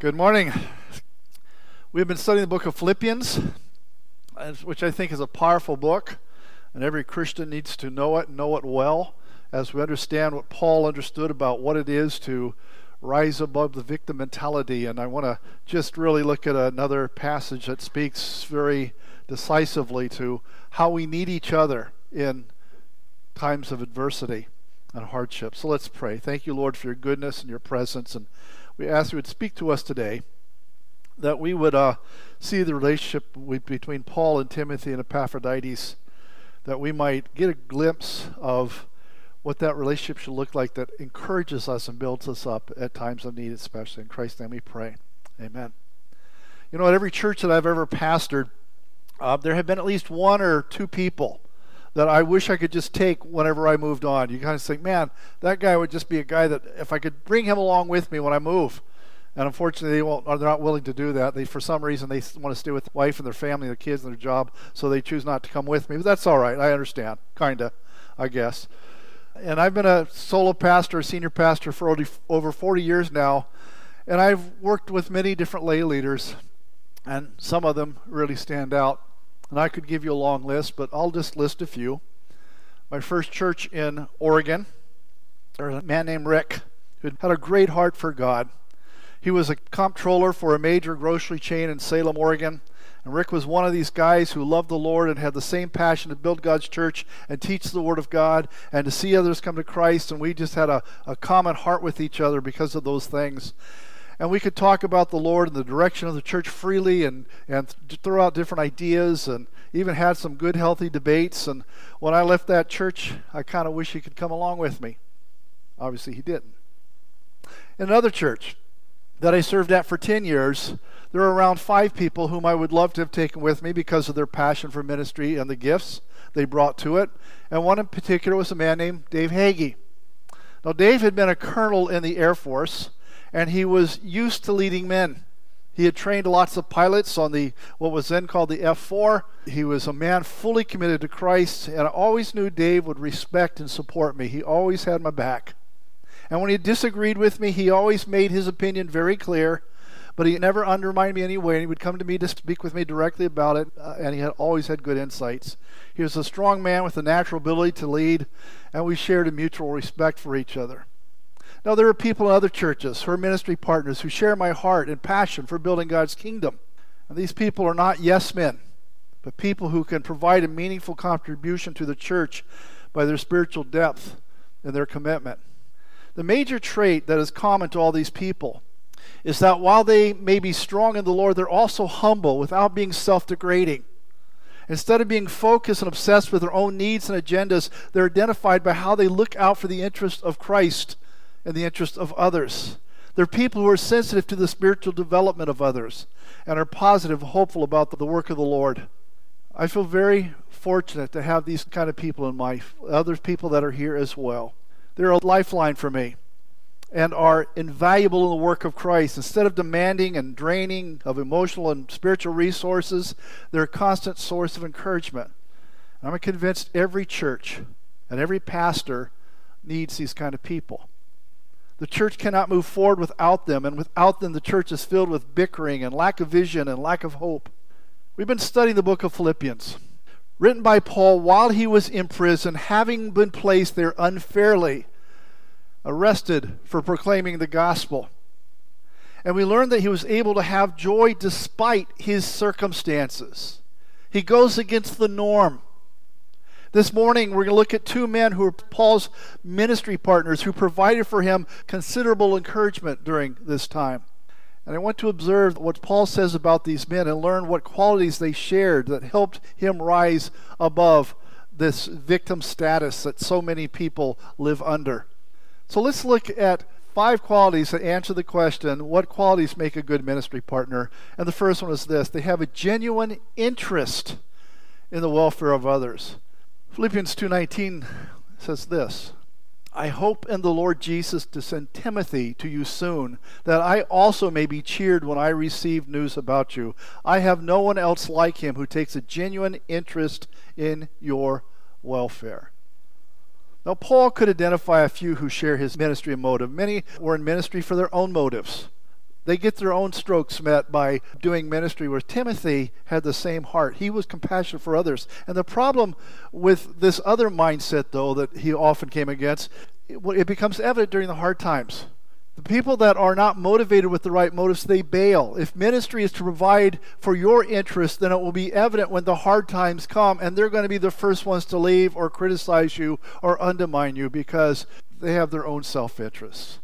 Good morning. We've been studying the book of Philippians, which I think is a powerful book, and every Christian needs to know it and know it well as we understand what Paul understood about what it is to rise above the victim mentality. And I want to just really look at another passage that speaks very decisively to how we need each other in times of adversity and hardship. So let's pray. Thank you, Lord, for your goodness and your presence and we ask you would speak to us today, that we would uh, see the relationship between Paul and Timothy and Epaphroditus, that we might get a glimpse of what that relationship should look like that encourages us and builds us up at times of need, especially. In Christ's name we pray. Amen. You know, at every church that I've ever pastored, uh, there have been at least one or two people that I wish I could just take whenever I moved on. You kind of think, man, that guy would just be a guy that if I could bring him along with me when I move. And unfortunately, they won't, they're not willing to do that. They, for some reason, they want to stay with the wife and their family, their kids, and their job, so they choose not to come with me. But that's all right. I understand, kinda, I guess. And I've been a solo pastor, a senior pastor for over 40 years now, and I've worked with many different lay leaders, and some of them really stand out. And I could give you a long list, but I'll just list a few. My first church in Oregon, there was a man named Rick who had a great heart for God. He was a comptroller for a major grocery chain in Salem, Oregon. And Rick was one of these guys who loved the Lord and had the same passion to build God's church and teach the Word of God and to see others come to Christ. And we just had a, a common heart with each other because of those things and we could talk about the Lord and the direction of the church freely and, and throw out different ideas and even had some good, healthy debates. And when I left that church, I kind of wish he could come along with me. Obviously, he didn't. In another church that I served at for 10 years, there were around five people whom I would love to have taken with me because of their passion for ministry and the gifts they brought to it. And one in particular was a man named Dave Hagee. Now, Dave had been a colonel in the Air Force and he was used to leading men. He had trained lots of pilots on the what was then called the F4. He was a man fully committed to Christ, and I always knew Dave would respect and support me. He always had my back. And when he disagreed with me, he always made his opinion very clear, but he never undermined me anyway. And he would come to me to speak with me directly about it, uh, and he had always had good insights. He was a strong man with a natural ability to lead, and we shared a mutual respect for each other. Now, there are people in other churches who are ministry partners who share my heart and passion for building God's kingdom. And these people are not yes men, but people who can provide a meaningful contribution to the church by their spiritual depth and their commitment. The major trait that is common to all these people is that while they may be strong in the Lord, they're also humble without being self degrading. Instead of being focused and obsessed with their own needs and agendas, they're identified by how they look out for the interest of Christ in the interest of others. They're people who are sensitive to the spiritual development of others and are positive, hopeful about the work of the Lord. I feel very fortunate to have these kind of people in my other people that are here as well. They're a lifeline for me and are invaluable in the work of Christ. Instead of demanding and draining of emotional and spiritual resources, they're a constant source of encouragement. I'm convinced every church and every pastor needs these kind of people. The church cannot move forward without them, and without them, the church is filled with bickering and lack of vision and lack of hope. We've been studying the book of Philippians, written by Paul while he was in prison, having been placed there unfairly, arrested for proclaiming the gospel. And we learned that he was able to have joy despite his circumstances. He goes against the norm. This morning, we're going to look at two men who are Paul's ministry partners who provided for him considerable encouragement during this time. And I want to observe what Paul says about these men and learn what qualities they shared that helped him rise above this victim status that so many people live under. So let's look at five qualities that answer the question what qualities make a good ministry partner? And the first one is this they have a genuine interest in the welfare of others. Philippians 2:19 says this, I hope in the Lord Jesus to send Timothy to you soon, that I also may be cheered when I receive news about you. I have no one else like him who takes a genuine interest in your welfare. Now, Paul could identify a few who share his ministry motive. Many were in ministry for their own motives. They get their own strokes met by doing ministry, where Timothy had the same heart. He was compassionate for others. And the problem with this other mindset, though, that he often came against, it becomes evident during the hard times. The people that are not motivated with the right motives, they bail. If ministry is to provide for your interest, then it will be evident when the hard times come, and they're going to be the first ones to leave or criticize you or undermine you because they have their own self interest.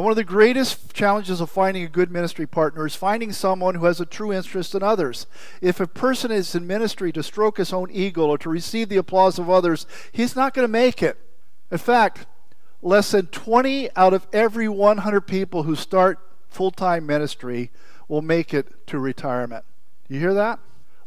And one of the greatest challenges of finding a good ministry partner is finding someone who has a true interest in others. If a person is in ministry to stroke his own ego or to receive the applause of others, he's not going to make it. In fact, less than 20 out of every 100 people who start full time ministry will make it to retirement. You hear that?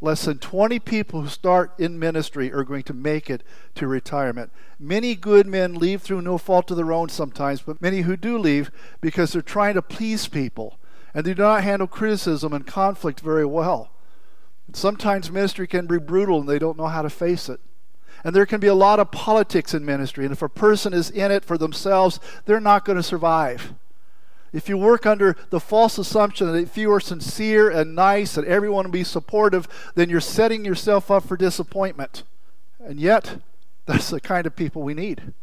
Less than 20 people who start in ministry are going to make it to retirement. Many good men leave through no fault of their own sometimes, but many who do leave because they're trying to please people and they do not handle criticism and conflict very well. Sometimes ministry can be brutal and they don't know how to face it. And there can be a lot of politics in ministry, and if a person is in it for themselves, they're not going to survive. If you work under the false assumption that if you are sincere and nice and everyone will be supportive, then you're setting yourself up for disappointment. And yet, that's the kind of people we need.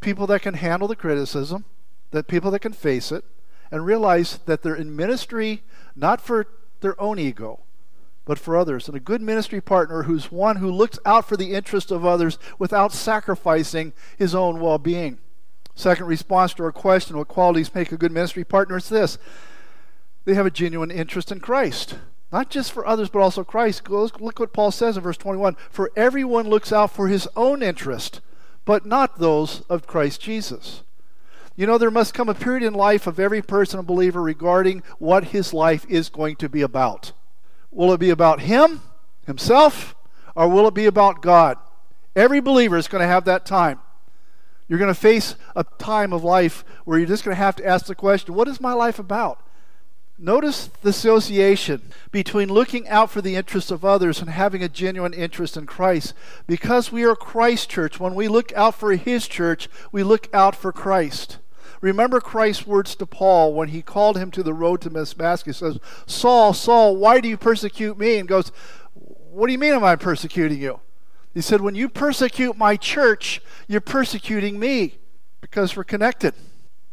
People that can handle the criticism, that people that can face it, and realize that they're in ministry not for their own ego, but for others. And a good ministry partner who's one who looks out for the interest of others without sacrificing his own well being. Second response to our question, what qualities make a good ministry partner, is this they have a genuine interest in Christ. Not just for others, but also Christ. Look what Paul says in verse 21 For everyone looks out for his own interest, but not those of Christ Jesus. You know, there must come a period in life of every person, a believer, regarding what his life is going to be about. Will it be about him, himself, or will it be about God? Every believer is going to have that time. You're going to face a time of life where you're just going to have to ask the question what is my life about? Notice the association between looking out for the interests of others and having a genuine interest in Christ. Because we are Christ church, when we look out for his church, we look out for Christ. Remember Christ's words to Paul when he called him to the road to Damascus. He says, Saul, Saul, why do you persecute me? And goes, What do you mean am I persecuting you? He said, When you persecute my church, you're persecuting me because we're connected.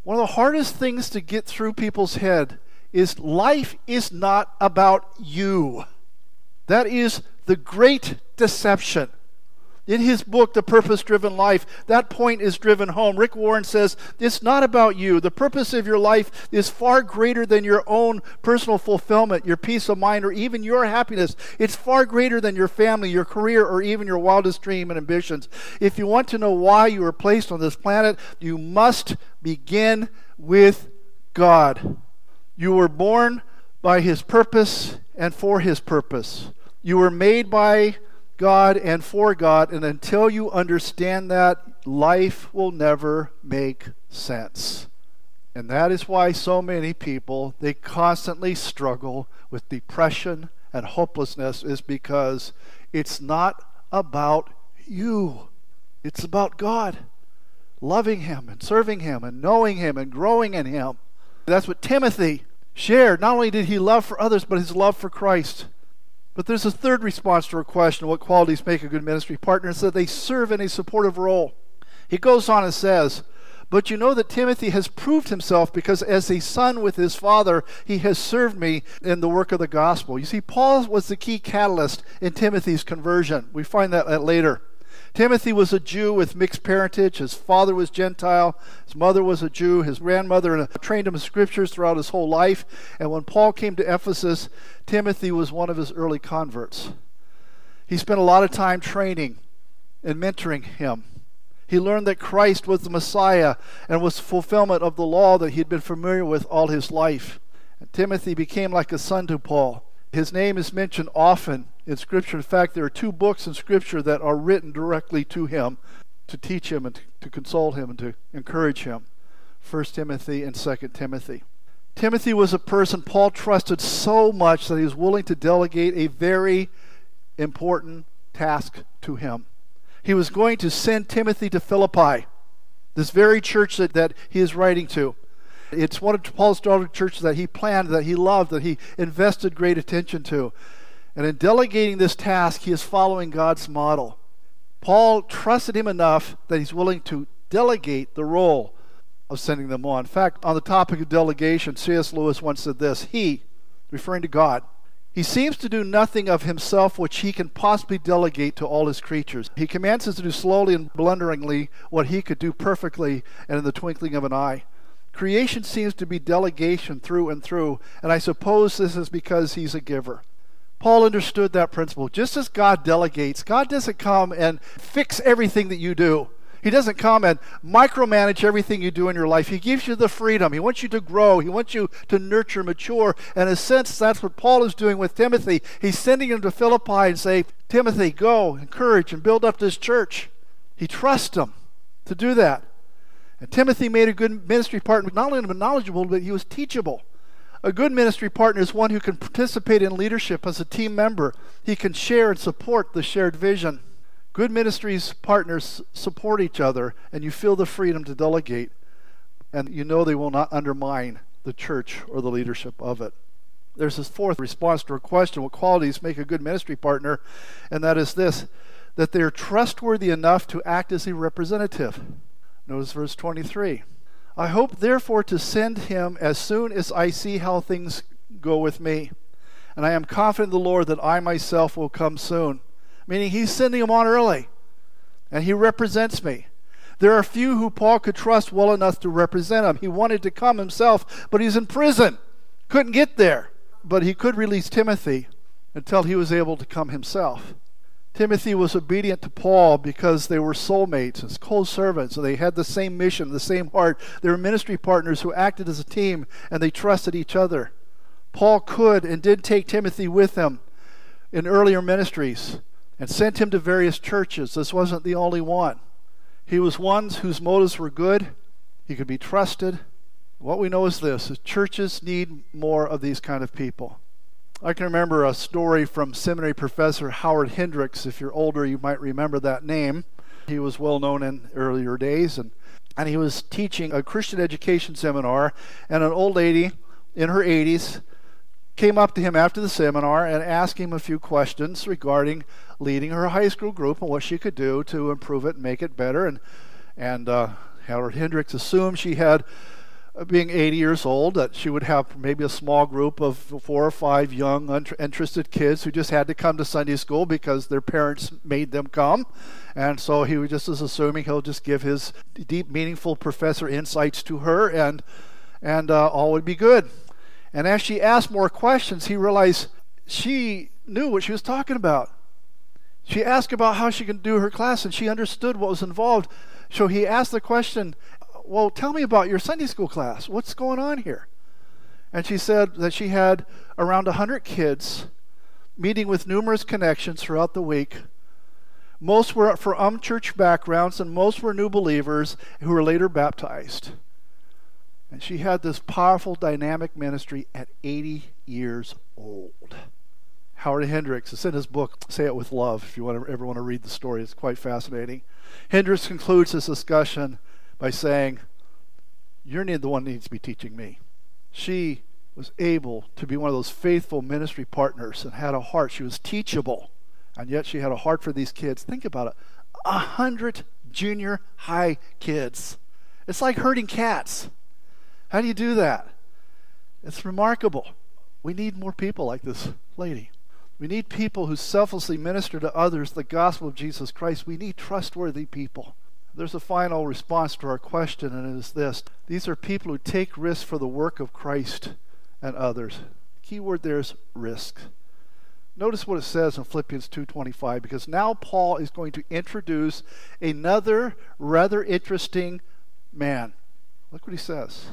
One of the hardest things to get through people's head is life is not about you. That is the great deception. In his book, The Purpose Driven Life, that point is driven home. Rick Warren says, It's not about you. The purpose of your life is far greater than your own personal fulfillment, your peace of mind, or even your happiness. It's far greater than your family, your career, or even your wildest dream and ambitions. If you want to know why you were placed on this planet, you must begin with God. You were born by his purpose and for his purpose. You were made by God and for God, and until you understand that, life will never make sense. And that is why so many people they constantly struggle with depression and hopelessness is because it's not about you. It's about God. Loving him and serving him and knowing him and growing in him. That's what Timothy shared. Not only did he love for others, but his love for Christ. But there's a third response to our question what qualities make a good ministry partner? is that they serve in a supportive role. He goes on and says, But you know that Timothy has proved himself because as a son with his father, he has served me in the work of the gospel. You see, Paul was the key catalyst in Timothy's conversion. We find that later. Timothy was a Jew with mixed parentage. His father was Gentile. His mother was a Jew. His grandmother trained him in scriptures throughout his whole life. And when Paul came to Ephesus, Timothy was one of his early converts. He spent a lot of time training and mentoring him. He learned that Christ was the Messiah and was fulfillment of the law that he had been familiar with all his life. And Timothy became like a son to Paul. His name is mentioned often in Scripture. In fact, there are two books in Scripture that are written directly to him to teach him and to, console him and to encourage him 1 Timothy and 2 Timothy. Timothy was a person Paul trusted so much that he was willing to delegate a very important task to him. He was going to send Timothy to Philippi, this very church that, that he is writing to. It's one of Paul's daughter churches that he planned, that he loved, that he invested great attention to. And in delegating this task, he is following God's model. Paul trusted him enough that he's willing to delegate the role of sending them on. In fact, on the topic of delegation, C.S. Lewis once said this He, referring to God, he seems to do nothing of himself which he can possibly delegate to all his creatures. He commands us to do slowly and blunderingly what he could do perfectly and in the twinkling of an eye. Creation seems to be delegation through and through, and I suppose this is because he's a giver. Paul understood that principle. Just as God delegates, God doesn't come and fix everything that you do. He doesn't come and micromanage everything you do in your life. He gives you the freedom. He wants you to grow. He wants you to nurture, mature. And in a sense, that's what Paul is doing with Timothy. He's sending him to Philippi and say, Timothy, go, encourage, and build up this church. He trusts him to do that. And Timothy made a good ministry partner, not only knowledgeable, but he was teachable. A good ministry partner is one who can participate in leadership as a team member. He can share and support the shared vision. Good ministries partners support each other, and you feel the freedom to delegate, and you know they will not undermine the church or the leadership of it. There's this fourth response to a question what qualities make a good ministry partner, and that is this that they are trustworthy enough to act as a representative. Notice verse 23. I hope, therefore, to send him as soon as I see how things go with me. And I am confident in the Lord that I myself will come soon meaning he's sending him on early, and he represents me. There are few who Paul could trust well enough to represent him. He wanted to come himself, but he's in prison. Couldn't get there. But he could release Timothy until he was able to come himself. Timothy was obedient to Paul because they were soulmates and co servants, they had the same mission, the same heart. They were ministry partners who acted as a team, and they trusted each other. Paul could and did take Timothy with him in earlier ministries and sent him to various churches. This wasn't the only one. He was one whose motives were good, he could be trusted. What we know is this churches need more of these kind of people. I can remember a story from seminary professor Howard Hendricks. If you're older, you might remember that name. He was well known in earlier days, and, and he was teaching a Christian education seminar, and an old lady in her 80s came up to him after the seminar and asked him a few questions regarding leading her high school group and what she could do to improve it and make it better. And, and uh, Howard Hendricks assumed she had, being 80 years old, that she would have maybe a small group of four or five young, interested kids who just had to come to Sunday school because their parents made them come. And so he was just assuming he'll just give his deep, meaningful professor insights to her and, and uh, all would be good. And as she asked more questions, he realized she knew what she was talking about. She asked about how she could do her class, and she understood what was involved. So he asked the question, Well, tell me about your Sunday school class. What's going on here? And she said that she had around 100 kids meeting with numerous connections throughout the week. Most were from umm church backgrounds, and most were new believers who were later baptized. And she had this powerful, dynamic ministry at 80 years old. Howard Hendricks, it's in his book, Say It With Love, if you ever want to read the story. It's quite fascinating. Hendricks concludes his discussion by saying, You're the one who needs to be teaching me. She was able to be one of those faithful ministry partners and had a heart. She was teachable, and yet she had a heart for these kids. Think about it a hundred junior high kids. It's like herding cats. How do you do that? It's remarkable. We need more people like this lady. We need people who selflessly minister to others the gospel of Jesus Christ. We need trustworthy people. There's a final response to our question, and it is this These are people who take risks for the work of Christ and others. The key word there is risk. Notice what it says in Philippians 2:25 because now Paul is going to introduce another rather interesting man. Look what he says.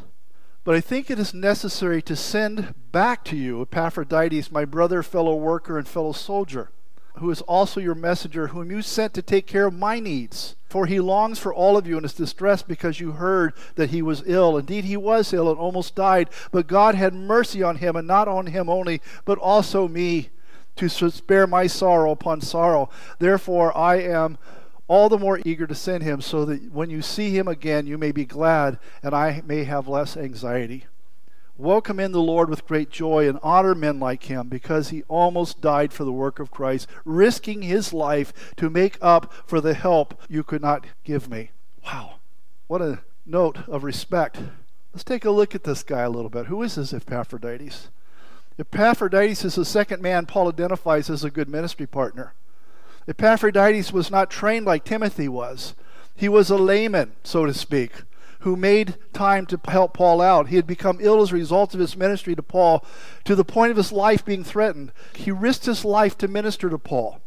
But I think it is necessary to send back to you Epaphroditus, my brother, fellow worker, and fellow soldier, who is also your messenger, whom you sent to take care of my needs. For he longs for all of you and is distressed because you heard that he was ill. Indeed, he was ill and almost died, but God had mercy on him, and not on him only, but also me, to spare my sorrow upon sorrow. Therefore, I am all the more eager to send him, so that when you see him again, you may be glad, and I may have less anxiety. Welcome in the Lord with great joy and honor men like him because he almost died for the work of Christ, risking his life to make up for the help you could not give me. Wow, what a note of respect. Let's take a look at this guy a little bit. Who is this Epaphroditus? Epaphroditus is the second man Paul identifies as a good ministry partner. Epaphroditus was not trained like Timothy was. He was a layman, so to speak who made time to help Paul out. He had become ill as a result of his ministry to Paul to the point of his life being threatened. He risked his life to minister to Paul.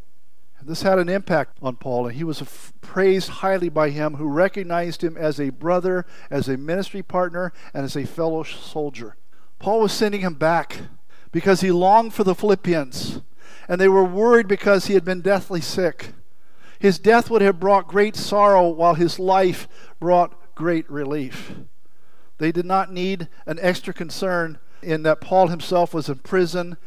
This had an impact on Paul, and he was praised highly by him, who recognized him as a brother, as a ministry partner, and as a fellow soldier. Paul was sending him back because he longed for the Philippians, and they were worried because he had been deathly sick. His death would have brought great sorrow, while his life brought great relief. They did not need an extra concern in that Paul himself was in prison,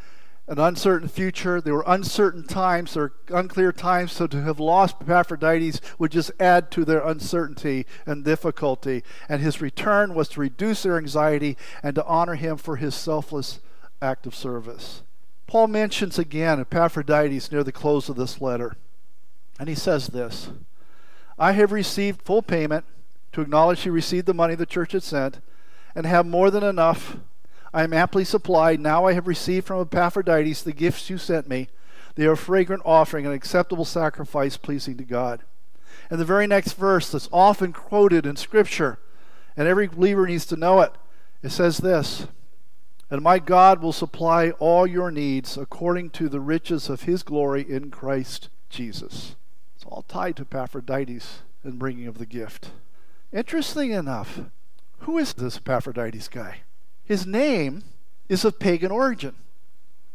an uncertain future. There were uncertain times, or unclear times, so to have lost Epaphroditus would just add to their uncertainty and difficulty. And his return was to reduce their anxiety and to honor him for his selfless act of service. Paul mentions again Epaphroditus near the close of this letter. And he says this I have received full payment to acknowledge he received the money the church had sent, and have more than enough. I am amply supplied. Now I have received from Epaphroditus the gifts you sent me. They are a fragrant offering, an acceptable sacrifice pleasing to God. And the very next verse that's often quoted in Scripture, and every believer needs to know it, it says this And my God will supply all your needs according to the riches of his glory in Christ Jesus. It's all tied to Epaphroditus and bringing of the gift. Interesting enough, who is this Epaphroditus guy? His name is of pagan origin.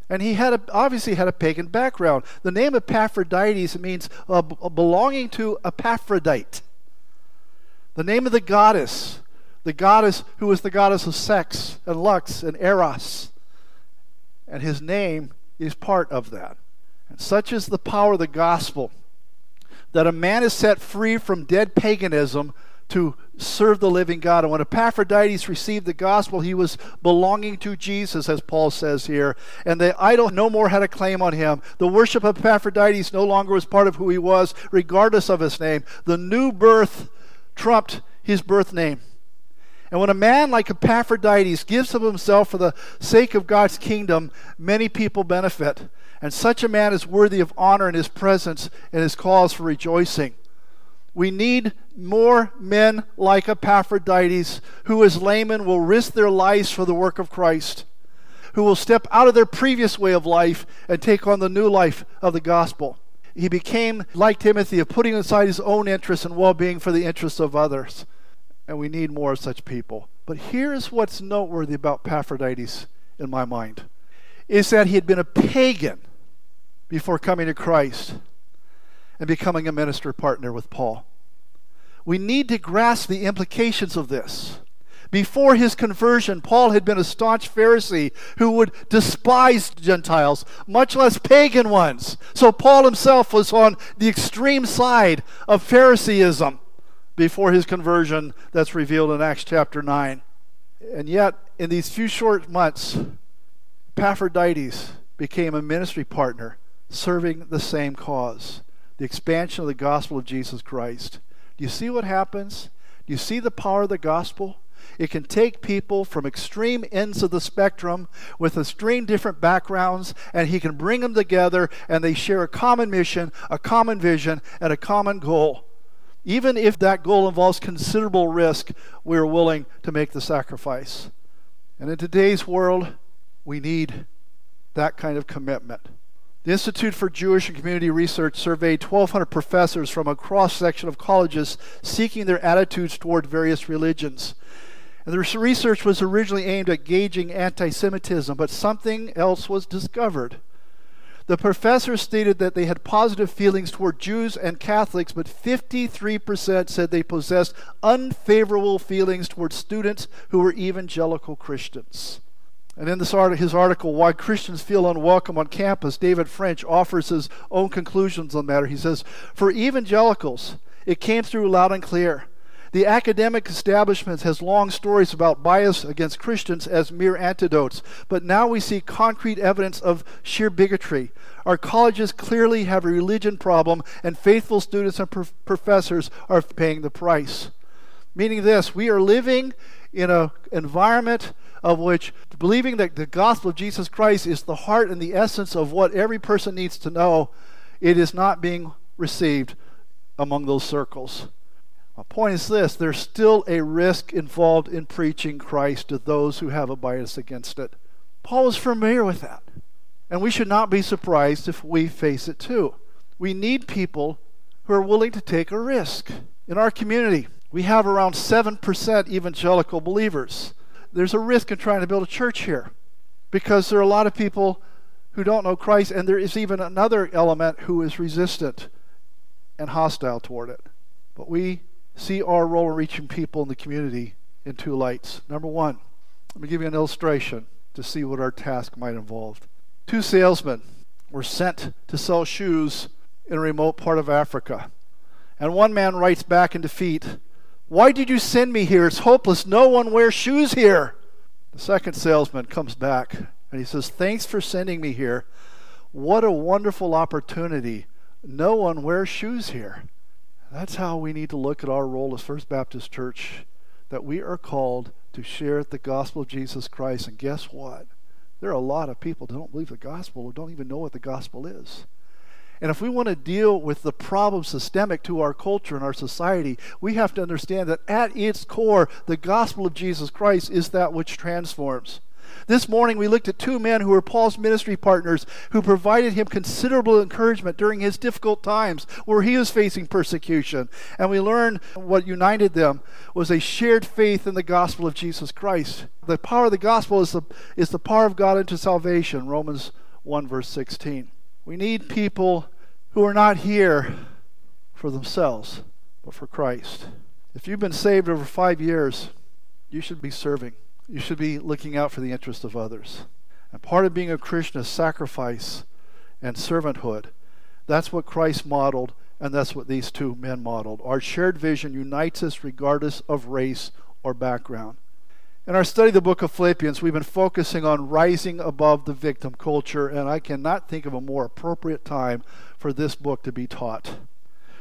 And he had a, obviously had a pagan background. The name Epaphroditus means uh, belonging to Epaphrodite, the name of the goddess, the goddess who was the goddess of sex and lux and eros. And his name is part of that. And such is the power of the gospel that a man is set free from dead paganism to serve the living God. And when Epaphroditus received the gospel, he was belonging to Jesus, as Paul says here. And the idol no more had a claim on him. The worship of Epaphroditus no longer was part of who he was, regardless of his name. The new birth trumped his birth name. And when a man like Epaphroditus gives of himself for the sake of God's kingdom, many people benefit. And such a man is worthy of honor in his presence and his cause for rejoicing. We need more men like Epaphroditus, who as laymen will risk their lives for the work of Christ, who will step out of their previous way of life and take on the new life of the gospel. He became, like Timothy, of putting aside his own interests and well being for the interests of others. And we need more of such people. But here's what's noteworthy about Epaphroditus in my mind is that he had been a pagan before coming to Christ and becoming a minister partner with Paul. We need to grasp the implications of this. Before his conversion, Paul had been a staunch Pharisee who would despise Gentiles, much less pagan ones. So Paul himself was on the extreme side of Phariseeism before his conversion, that's revealed in Acts chapter 9. And yet, in these few short months, Epaphroditus became a ministry partner serving the same cause the expansion of the gospel of Jesus Christ. Do you see what happens? Do you see the power of the gospel? It can take people from extreme ends of the spectrum with extreme different backgrounds, and he can bring them together, and they share a common mission, a common vision, and a common goal. Even if that goal involves considerable risk, we're willing to make the sacrifice. And in today's world, we need that kind of commitment. The Institute for Jewish and Community Research surveyed 1,200 professors from a cross section of colleges seeking their attitudes toward various religions. And the research was originally aimed at gauging anti Semitism, but something else was discovered. The professors stated that they had positive feelings toward Jews and Catholics, but 53% said they possessed unfavorable feelings toward students who were evangelical Christians. And in this art- his article, Why Christians Feel Unwelcome on Campus, David French offers his own conclusions on the matter. He says, For evangelicals, it came through loud and clear. The academic establishment has long stories about bias against Christians as mere antidotes, but now we see concrete evidence of sheer bigotry. Our colleges clearly have a religion problem, and faithful students and prof- professors are paying the price. Meaning this, we are living in an environment of which believing that the gospel of Jesus Christ is the heart and the essence of what every person needs to know, it is not being received among those circles. My point is this there's still a risk involved in preaching Christ to those who have a bias against it. Paul was familiar with that. And we should not be surprised if we face it too. We need people who are willing to take a risk. In our community, we have around 7% evangelical believers. There's a risk in trying to build a church here because there are a lot of people who don't know Christ, and there is even another element who is resistant and hostile toward it. But we see our role in reaching people in the community in two lights. Number one, let me give you an illustration to see what our task might involve. Two salesmen were sent to sell shoes in a remote part of Africa. And one man writes back in defeat, Why did you send me here? It's hopeless. No one wears shoes here. The second salesman comes back and he says, Thanks for sending me here. What a wonderful opportunity. No one wears shoes here. That's how we need to look at our role as First Baptist Church, that we are called to share the gospel of Jesus Christ. And guess what? There are a lot of people who don't believe the gospel or don't even know what the gospel is. And if we want to deal with the problem systemic to our culture and our society, we have to understand that at its core, the gospel of Jesus Christ is that which transforms. This morning we looked at two men who were Paul's ministry partners who provided him considerable encouragement during his difficult times where he was facing persecution. And we learned what united them was a shared faith in the gospel of Jesus Christ. The power of the gospel is the, is the power of God into salvation, Romans 1, verse 16. We need people who are not here for themselves, but for Christ. If you've been saved over five years, you should be serving. You should be looking out for the interest of others. And part of being a Christian is sacrifice and servanthood. That's what Christ modeled, and that's what these two men modeled. Our shared vision unites us regardless of race or background. In our study of the book of Philippians, we've been focusing on rising above the victim culture, and I cannot think of a more appropriate time for this book to be taught.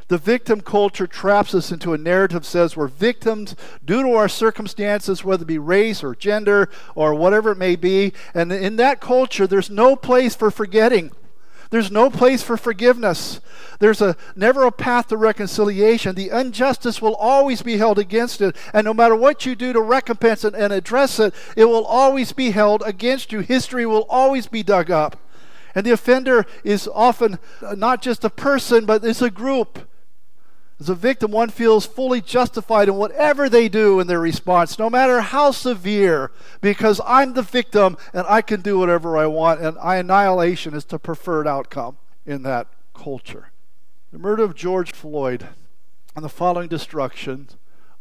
The victim culture traps us into a narrative that says we're victims due to our circumstances, whether it be race or gender or whatever it may be. And in that culture, there's no place for forgetting. There's no place for forgiveness. There's a never a path to reconciliation. The injustice will always be held against it. And no matter what you do to recompense it and address it, it will always be held against you. History will always be dug up. And the offender is often not just a person, but it's a group. As a victim, one feels fully justified in whatever they do in their response, no matter how severe, because I'm the victim and I can do whatever I want, and annihilation is the preferred outcome in that culture. The murder of George Floyd and the following destruction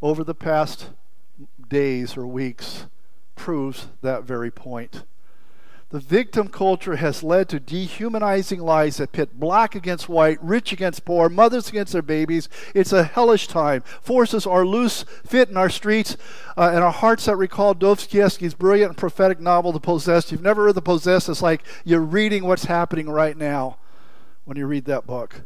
over the past days or weeks proves that very point. The victim culture has led to dehumanizing lies that pit black against white, rich against poor, mothers against their babies. It's a hellish time. Forces are loose, fit in our streets, uh, and our hearts that recall Dostoevsky's brilliant and prophetic novel, The Possessed. You've never read The Possessed, it's like you're reading what's happening right now when you read that book.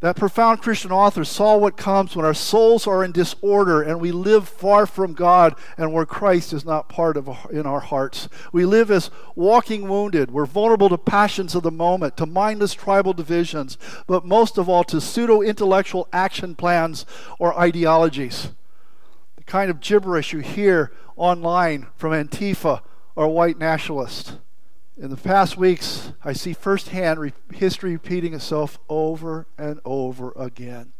That profound Christian author saw what comes when our souls are in disorder and we live far from God and where Christ is not part of our, in our hearts. We live as walking wounded. We're vulnerable to passions of the moment, to mindless tribal divisions, but most of all to pseudo intellectual action plans or ideologies. The kind of gibberish you hear online from Antifa or white nationalists. In the past weeks, I see firsthand re- history repeating itself over and over again.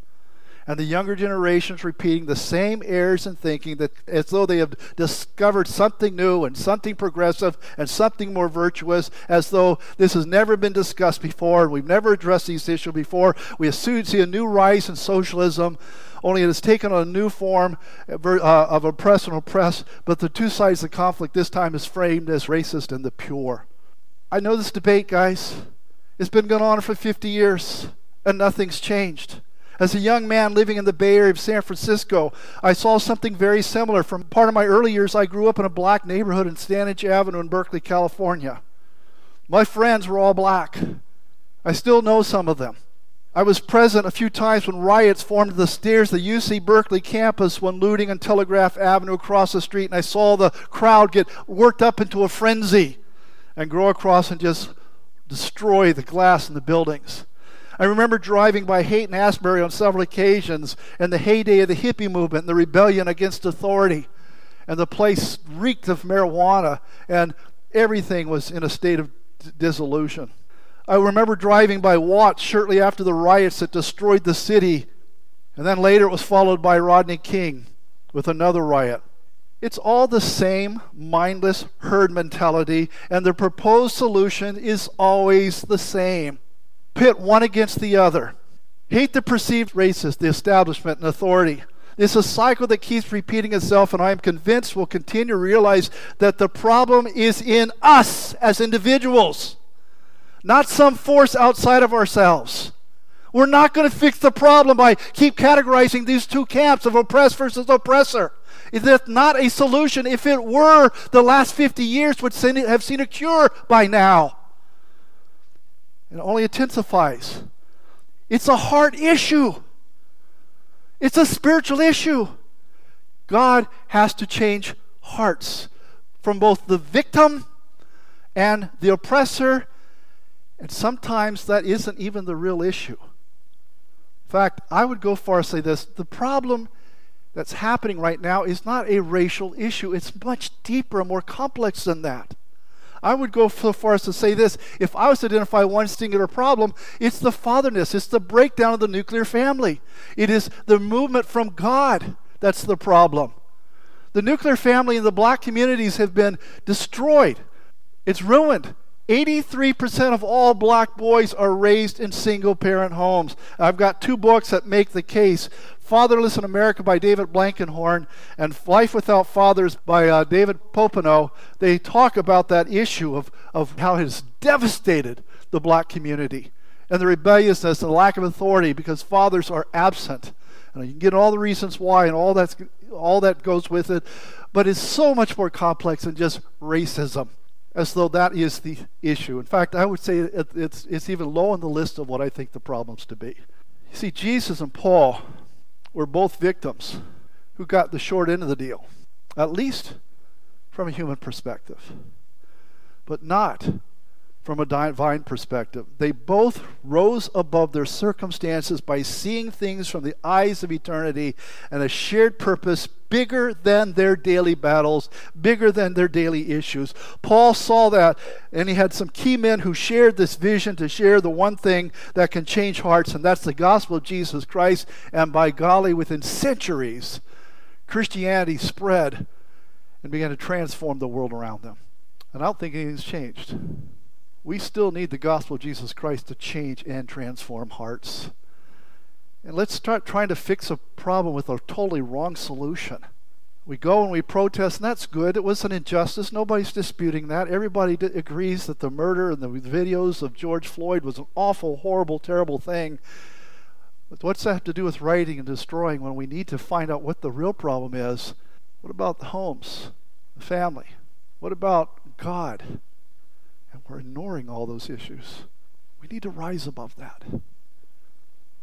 And the younger generations repeating the same errors in thinking that as though they have discovered something new and something progressive and something more virtuous, as though this has never been discussed before and we've never addressed these issues before. We assume see a new rise in socialism only it has taken on a new form uh, of oppress and oppress, but the two sides of the conflict this time is framed as racist and the pure. I know this debate, guys. It's been going on for 50 years, and nothing's changed. As a young man living in the Bay Area of San Francisco, I saw something very similar. From part of my early years, I grew up in a black neighborhood in Stannage Avenue in Berkeley, California. My friends were all black. I still know some of them. I was present a few times when riots formed the stairs of the UC Berkeley campus when looting on Telegraph Avenue across the street, and I saw the crowd get worked up into a frenzy and grow across and just destroy the glass in the buildings. I remember driving by Haight-Ashbury on several occasions in the heyday of the hippie movement and the rebellion against authority. And the place reeked of marijuana, and everything was in a state of dissolution. I remember driving by Watts shortly after the riots that destroyed the city, and then later it was followed by Rodney King with another riot. It's all the same mindless herd mentality, and the proposed solution is always the same pit one against the other. Hate the perceived racist, the establishment, and authority. It's a cycle that keeps repeating itself, and I am convinced will continue to realize that the problem is in us as individuals, not some force outside of ourselves. We're not going to fix the problem by keep categorizing these two camps of oppressed versus oppressor. It's not a solution. If it were, the last 50 years would have seen a cure by now. It only intensifies. It's a heart issue, it's a spiritual issue. God has to change hearts from both the victim and the oppressor, and sometimes that isn't even the real issue. In fact, I would go far as say this the problem that's happening right now is not a racial issue, it's much deeper and more complex than that. I would go so far as to say this if I was to identify one singular problem, it's the fatherness, it's the breakdown of the nuclear family. It is the movement from God that's the problem. The nuclear family in the black communities have been destroyed, it's ruined. 83% of all black boys are raised in single parent homes. I've got two books that make the case Fatherless in America by David Blankenhorn and Life Without Fathers by uh, David Popenoe. They talk about that issue of, of how it has devastated the black community and the rebelliousness and the lack of authority because fathers are absent. And you can get all the reasons why and all, that's, all that goes with it, but it's so much more complex than just racism as though that is the issue. In fact, I would say it, it's, it's even low on the list of what I think the problems to be. You see, Jesus and Paul were both victims who got the short end of the deal, at least from a human perspective, but not from a divine perspective. They both rose above their circumstances by seeing things from the eyes of eternity and a shared purpose bigger than their daily battles, bigger than their daily issues. Paul saw that, and he had some key men who shared this vision to share the one thing that can change hearts, and that's the gospel of Jesus Christ. And by golly, within centuries, Christianity spread and began to transform the world around them. And I don't think anything's changed we still need the gospel of Jesus Christ to change and transform hearts. And let's start trying to fix a problem with a totally wrong solution. We go and we protest, and that's good. It was an injustice. Nobody's disputing that. Everybody d- agrees that the murder and the videos of George Floyd was an awful, horrible, terrible thing. But what's that have to do with writing and destroying when we need to find out what the real problem is? What about the homes, the family? What about God? We're ignoring all those issues. We need to rise above that.